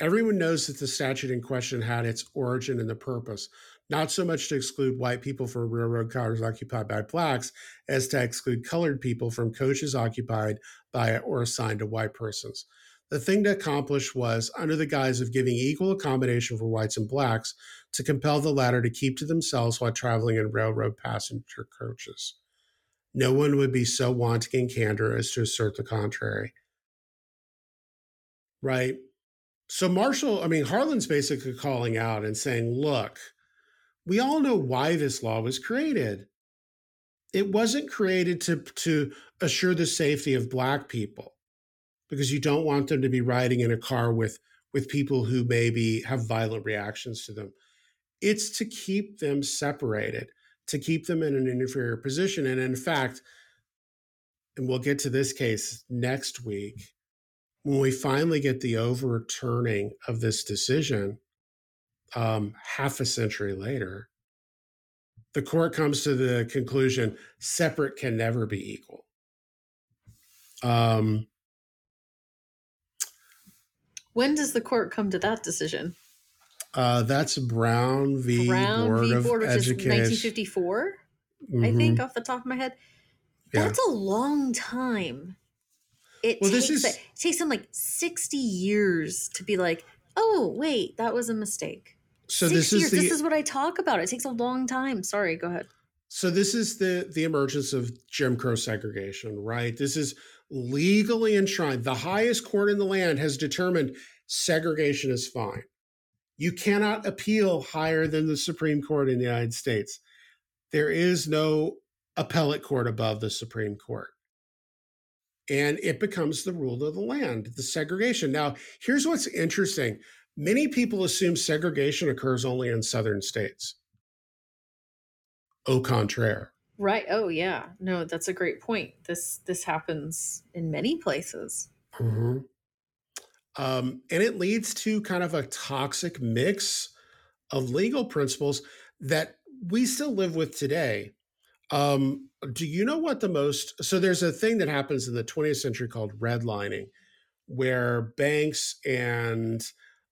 everyone knows that the statute in question had its origin and the purpose, not so much to exclude white people from railroad cars occupied by blacks, as to exclude colored people from coaches occupied by or assigned to white persons. The thing to accomplish was, under the guise of giving equal accommodation for whites and blacks, to compel the latter to keep to themselves while traveling in railroad passenger coaches. No one would be so wanting in candor as to assert the contrary. Right? So, Marshall, I mean, Harlan's basically calling out and saying, look, we all know why this law was created. It wasn't created to, to assure the safety of Black people because you don't want them to be riding in a car with with people who maybe have violent reactions to them. It's to keep them separated to keep them in an inferior position. And in fact and we'll get to this case next week when we finally get the overturning of this decision um, half a century later the court comes to the conclusion separate can never be equal. Um, when does the court come to that decision? Uh, that's Brown v. Brown Board v. Board, which Education. is 1954, mm-hmm. I think, off the top of my head. That's yeah. a long time. It well, takes is... it takes them like 60 years to be like, oh wait, that was a mistake. So this is the, this is what I talk about. It takes a long time. Sorry, go ahead. So this is the the emergence of Jim Crow segregation, right? This is legally enshrined. The highest court in the land has determined segregation is fine. You cannot appeal higher than the Supreme Court in the United States. There is no appellate court above the Supreme Court. And it becomes the rule of the land, the segregation. Now, here's what's interesting many people assume segregation occurs only in southern states. Au contraire. Right. Oh yeah. No, that's a great point. This this happens in many places. Mm-hmm. Um, and it leads to kind of a toxic mix of legal principles that we still live with today. Um, do you know what the most? So there's a thing that happens in the 20th century called redlining, where banks and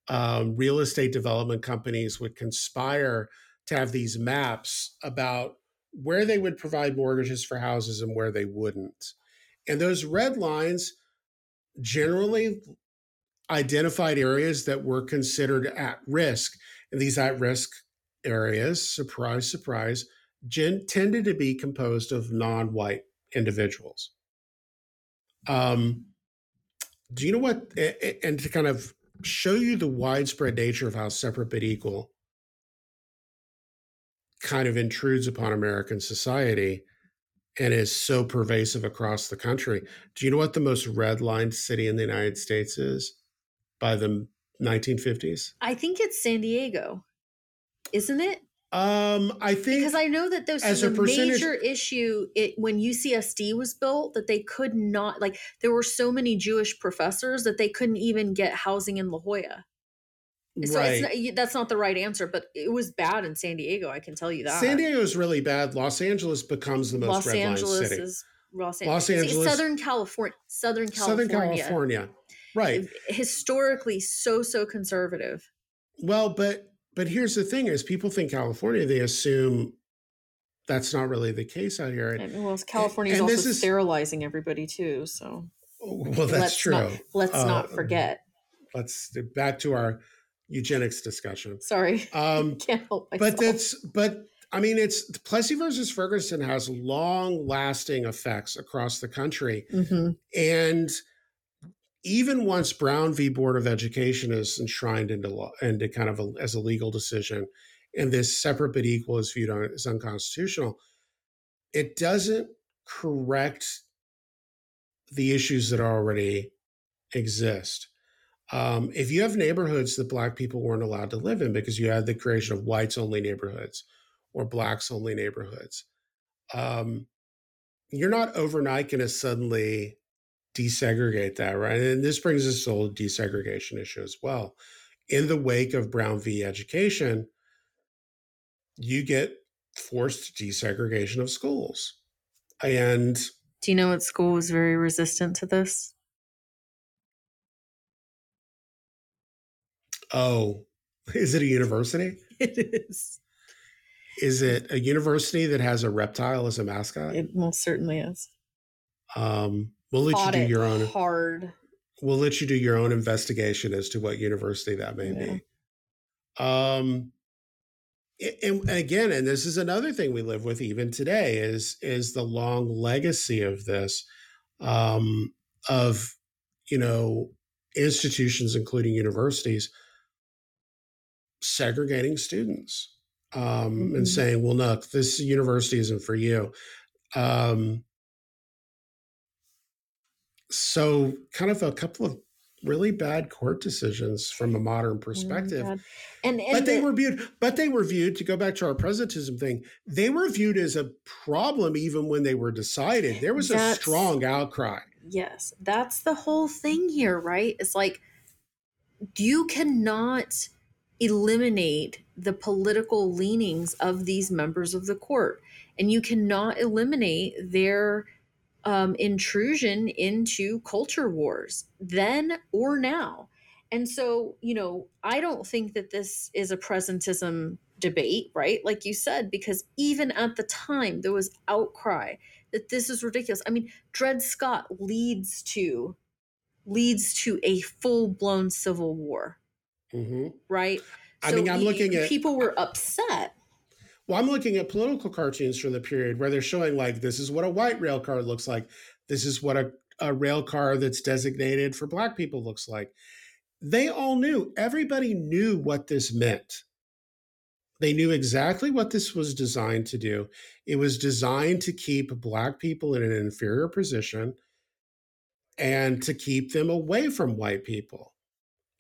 um, real estate development companies would conspire to have these maps about where they would provide mortgages for houses and where they wouldn't. And those red lines generally identified areas that were considered at risk. And these at risk areas, surprise, surprise, gen- tended to be composed of non white individuals. Um, do you know what? And to kind of show you the widespread nature of how separate but equal kind of intrudes upon American society and is so pervasive across the country. Do you know what the most redlined city in the United States is by the 1950s? I think it's San Diego, isn't it? Um, I think because I know that there's a, a major issue it when UCSD was built that they could not like there were so many Jewish professors that they couldn't even get housing in La Jolla. So right. not, that's not the right answer, but it was bad in San Diego. I can tell you that. San Diego is really bad. Los Angeles becomes the most Los Angeles city. is Los, Los Angeles, Southern California, Southern California, Southern California, right? Historically, so so conservative. Well, but but here's the thing: is people think California, they assume that's not really the case out here. And, well, California is also is, sterilizing everybody too. So, well, that's let's true. Not, let's uh, not forget. Let's back to our eugenics discussion. Sorry, um, can't help myself. But that's but I mean, it's Plessy versus Ferguson has long lasting effects across the country, mm-hmm. and even once Brown v. Board of Education is enshrined into law into kind of a, as a legal decision, and this separate but equal is viewed on, as unconstitutional, it doesn't correct the issues that already exist. Um, if you have neighborhoods that Black people weren't allowed to live in because you had the creation of whites only neighborhoods or Blacks only neighborhoods, um, you're not overnight going to suddenly desegregate that, right? And this brings us to the desegregation issue as well. In the wake of Brown v. Education, you get forced desegregation of schools. And do you know what school was very resistant to this? Oh, is it a university? It is. Is it a university that has a reptile as a mascot? It most certainly is. Um, we'll let Fought you do your own hard. We'll let you do your own investigation as to what university that may yeah. be. Um, and again, and this is another thing we live with even today is is the long legacy of this, um, of you know institutions, including universities, segregating students um, mm-hmm. and saying, "Well, look, this university isn't for you." Um, so, kind of a couple of really bad court decisions from a modern perspective. Oh and, and, but they the, were viewed, but they were viewed to go back to our presentism thing. They were viewed as a problem even when they were decided. There was a strong outcry. Yes, that's the whole thing here, right? It's like you cannot eliminate the political leanings of these members of the court. And you cannot eliminate their um, intrusion into culture wars then or now. And so, you know, I don't think that this is a presentism debate, right? Like you said, because even at the time, there was outcry that this is ridiculous. I mean, Dred Scott leads to leads to a full blown civil war, mm-hmm. right? I so mean, I'm looking at people were upset. Well, I'm looking at political cartoons from the period where they're showing like this is what a white rail car looks like. This is what a, a rail car that's designated for black people looks like. They all knew. Everybody knew what this meant. They knew exactly what this was designed to do. It was designed to keep black people in an inferior position and to keep them away from white people.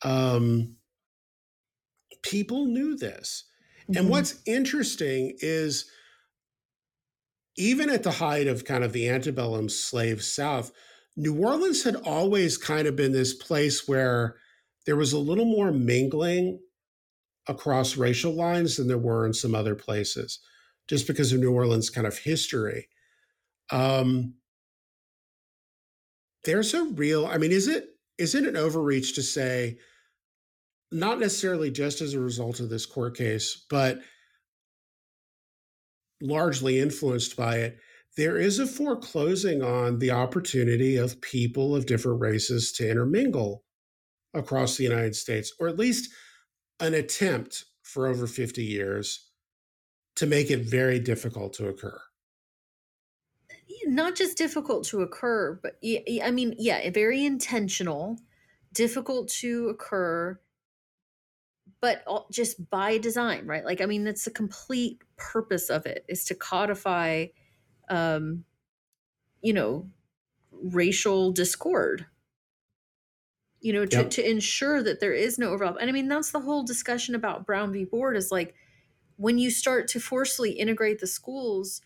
Um, people knew this. Mm-hmm. And what's interesting is even at the height of kind of the antebellum slave South, New Orleans had always kind of been this place where there was a little more mingling across racial lines than there were in some other places, just because of New Orleans' kind of history. Um, there's a real, I mean, is it is it an overreach to say not necessarily just as a result of this court case, but largely influenced by it, there is a foreclosing on the opportunity of people of different races to intermingle across the United States, or at least an attempt for over 50 years to make it very difficult to occur. Not just difficult to occur, but I mean, yeah, very intentional, difficult to occur, but just by design, right? Like, I mean, that's the complete purpose of it is to codify, um, you know, racial discord you know to, yep. to ensure that there is no overlap and i mean that's the whole discussion about brown v board is like when you start to forcefully integrate the schools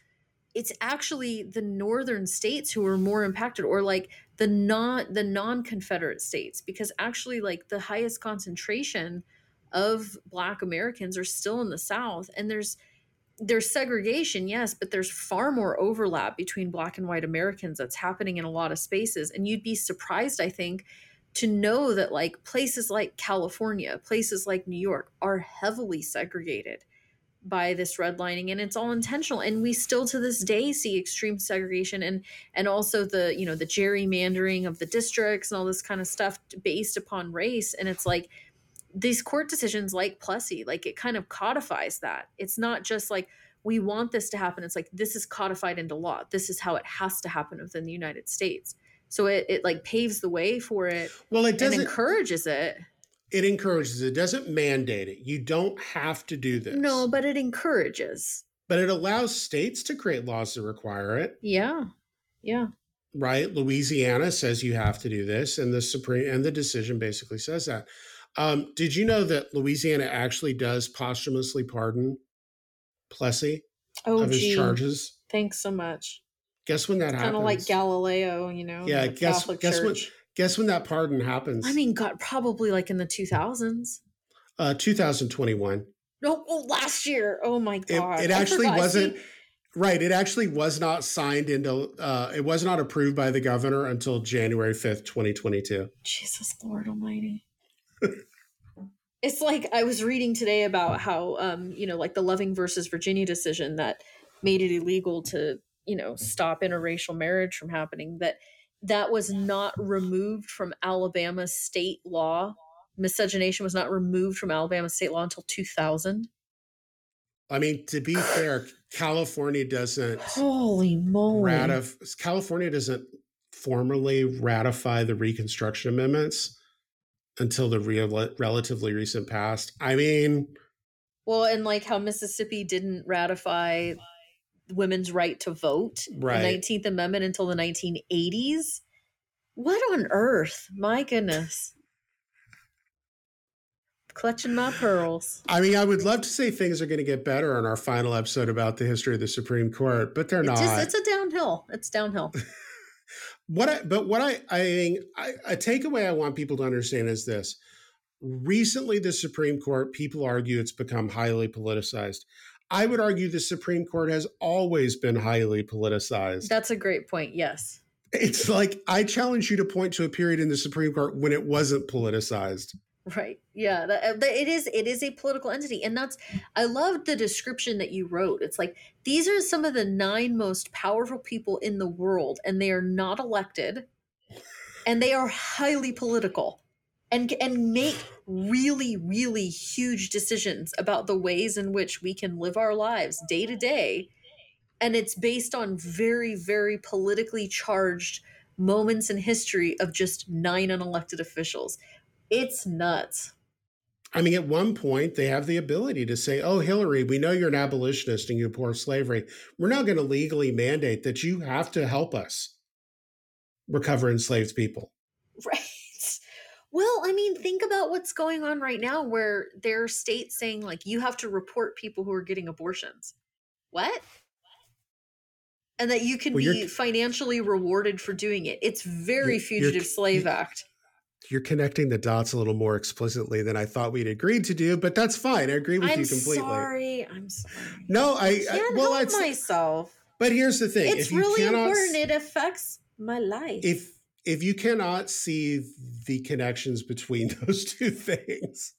it's actually the northern states who are more impacted or like the non the non-confederate states because actually like the highest concentration of black americans are still in the south and there's there's segregation yes but there's far more overlap between black and white americans that's happening in a lot of spaces and you'd be surprised i think to know that like places like California, places like New York are heavily segregated by this redlining and it's all intentional and we still to this day see extreme segregation and and also the you know the gerrymandering of the districts and all this kind of stuff based upon race and it's like these court decisions like Plessy like it kind of codifies that. It's not just like we want this to happen. It's like this is codified into law. This is how it has to happen within the United States. So it, it like paves the way for it well it doesn't encourages it. It encourages it. Doesn't mandate it. You don't have to do this. No but it encourages. But it allows states to create laws that require it. Yeah. Yeah. Right? Louisiana says you have to do this and the supreme and the decision basically says that um, did you know that louisiana actually does posthumously pardon plessy oh, of his gee. charges thanks so much Guess when that happens? Kind of like Galileo, you know. Yeah, guess Catholic guess Church. when guess when that pardon happens? I mean, God, probably like in the two thousands. Uh, 2021. No, oh, last year. Oh my god! It, it actually wasn't. See? Right. It actually was not signed into. Uh, it was not approved by the governor until January fifth, twenty twenty two. Jesus Lord Almighty. It's like I was reading today about how, um, you know, like the Loving versus Virginia decision that made it illegal to you know stop interracial marriage from happening that that was not removed from Alabama state law. Miscegenation was not removed from Alabama state law until 2000. I mean, to be fair, California doesn't. Holy moly! Ratif- California doesn't formally ratify the Reconstruction Amendments until the real, relatively recent past. I mean, well, and like how Mississippi didn't ratify women's right to vote, right. the 19th Amendment until the 1980s. What on earth? My goodness. Clutching my pearls. I mean, I would love to say things are going to get better on our final episode about the history of the Supreme Court, but they're it's not. Just, it's a downhill. It's downhill. what I, but what I I I I, I, I, a takeaway I want people to understand is this. Recently, the Supreme Court, people argue it's become highly politicized. I would argue the Supreme Court has always been highly politicized. That's a great point. Yes. It's like I challenge you to point to a period in the Supreme Court when it wasn't politicized. Right. Yeah. Uh, that, it is. It is a political entity, and that's. I love the description that you wrote. It's like these are some of the nine most powerful people in the world, and they are not elected, and they are highly political and and make really really huge decisions about the ways in which we can live our lives day to day and it's based on very very politically charged moments in history of just nine unelected officials it's nuts I mean, at one point, they have the ability to say, Oh, Hillary, we know you're an abolitionist and you abhor slavery. We're now going to legally mandate that you have to help us recover enslaved people. Right. Well, I mean, think about what's going on right now where there are states saying, like, you have to report people who are getting abortions. What? And that you can well, be financially rewarded for doing it. It's very you're, Fugitive you're, Slave Act. You're connecting the dots a little more explicitly than I thought we'd agreed to do, but that's fine. I agree with you completely. I'm you completely. Sorry, I'm sorry. No, I, I can't well, help myself. But here's the thing: it's really cannot, important. It affects my life. If if you cannot see the connections between those two things,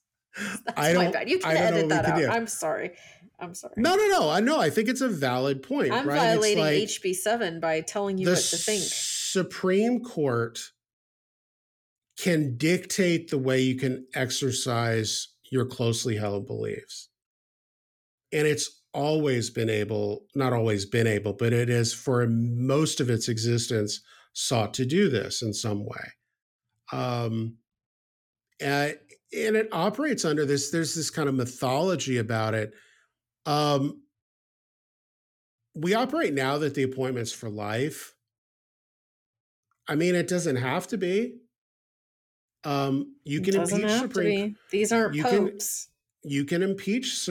That's I don't. My bad. You can edit that out. I'm sorry. I'm sorry. No, no, no. I know. I think it's a valid point. I'm right? violating like HB seven by telling you what to think. Supreme Court can dictate the way you can exercise your closely held beliefs. and it's always been able, not always been able, but it has for most of its existence sought to do this in some way. Um, and, and it operates under this, there's this kind of mythology about it. Um, we operate now that the appointment's for life. I mean, it doesn't have to be. Um, you can impeach Supreme. These aren't you can- popes. You can impeach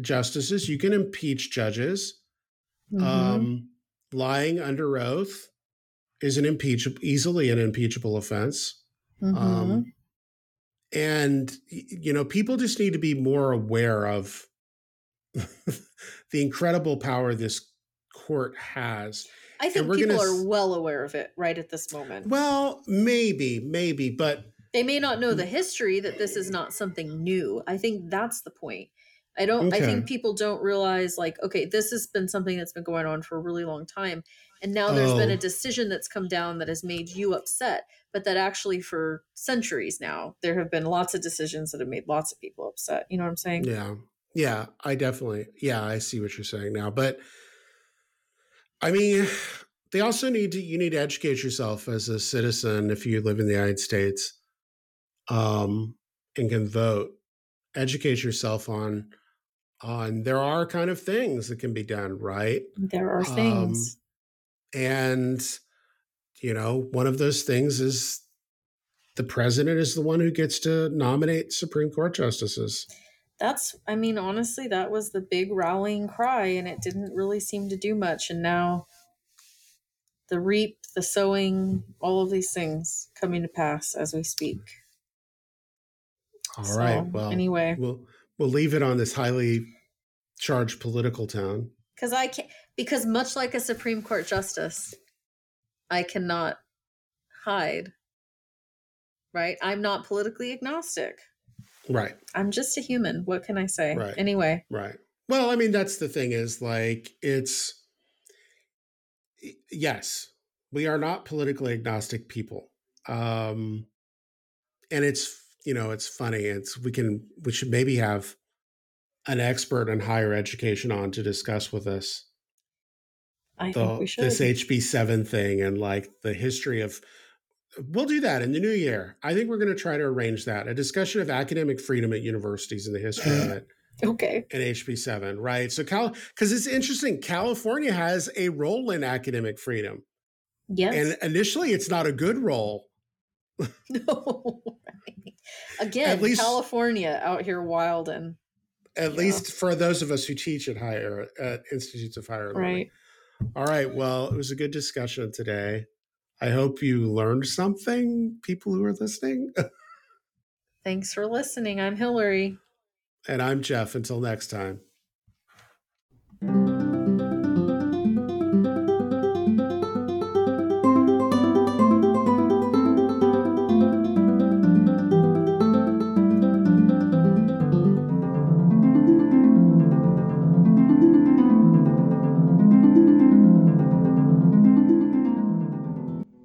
justices. You can impeach judges. Mhm. Um, lying under oath is an impeachable, easily an impeachable offense. Mhm. Um, and you know, people just need to be more aware of the incredible power this court has. I think people gonna are well aware of it right at this moment. Well, maybe, maybe, but they may not know the history that this is not something new. I think that's the point. I don't I think people don't realize like okay, this has been something that's been going on for a really long time and now there's been a Oh. decision that's come down that has made you upset, but that actually for centuries now there have been lots of decisions that have made lots of people upset. You know what I'm saying? Yeah. Yeah, I definitely. Yeah, I see what you're saying now. But I mean, they also need to you need to educate yourself as a citizen if you live in the United States um and can vote. Educate yourself on on there are kind of things that can be done, right? There are Um, things. And you know, one of those things is the president is the one who gets to nominate Supreme Court justices. That's, I mean, honestly, that was the big rallying cry, and it didn't really seem to do much. And now the reap, the sowing, all of these things coming to pass as we speak. All right. So, Well, anyway, we'll we'll leave it on this highly charged political town because I can't, because much like a Supreme Court justice, I cannot hide. Right? I'm not politically agnostic. Right. I'm just a human. What can I say? Right. Anyway, Right. Well, I mean, that's the thing is like it's yes, we are not politically agnostic people. Um and it's you know, it's funny. It's we can we should maybe have an expert in higher education on to discuss with us I the think we should. this HB7 thing and like the history of we'll do that in the new year. I think we're going to try to arrange that. A discussion of academic freedom at universities and the history of it okay. in HB7, right? So Cal cuz it's interesting California has a role in academic freedom. Yes. And initially it's not a good role. No. right. Again, least- California out here wild and At least for those of us who teach at higher at institutes of higher learning. right. All right. Well, it was a good discussion today. I hope you learned something, people who are listening. Thanks for listening. I'm Hillary. And I'm Jeff. Until next time.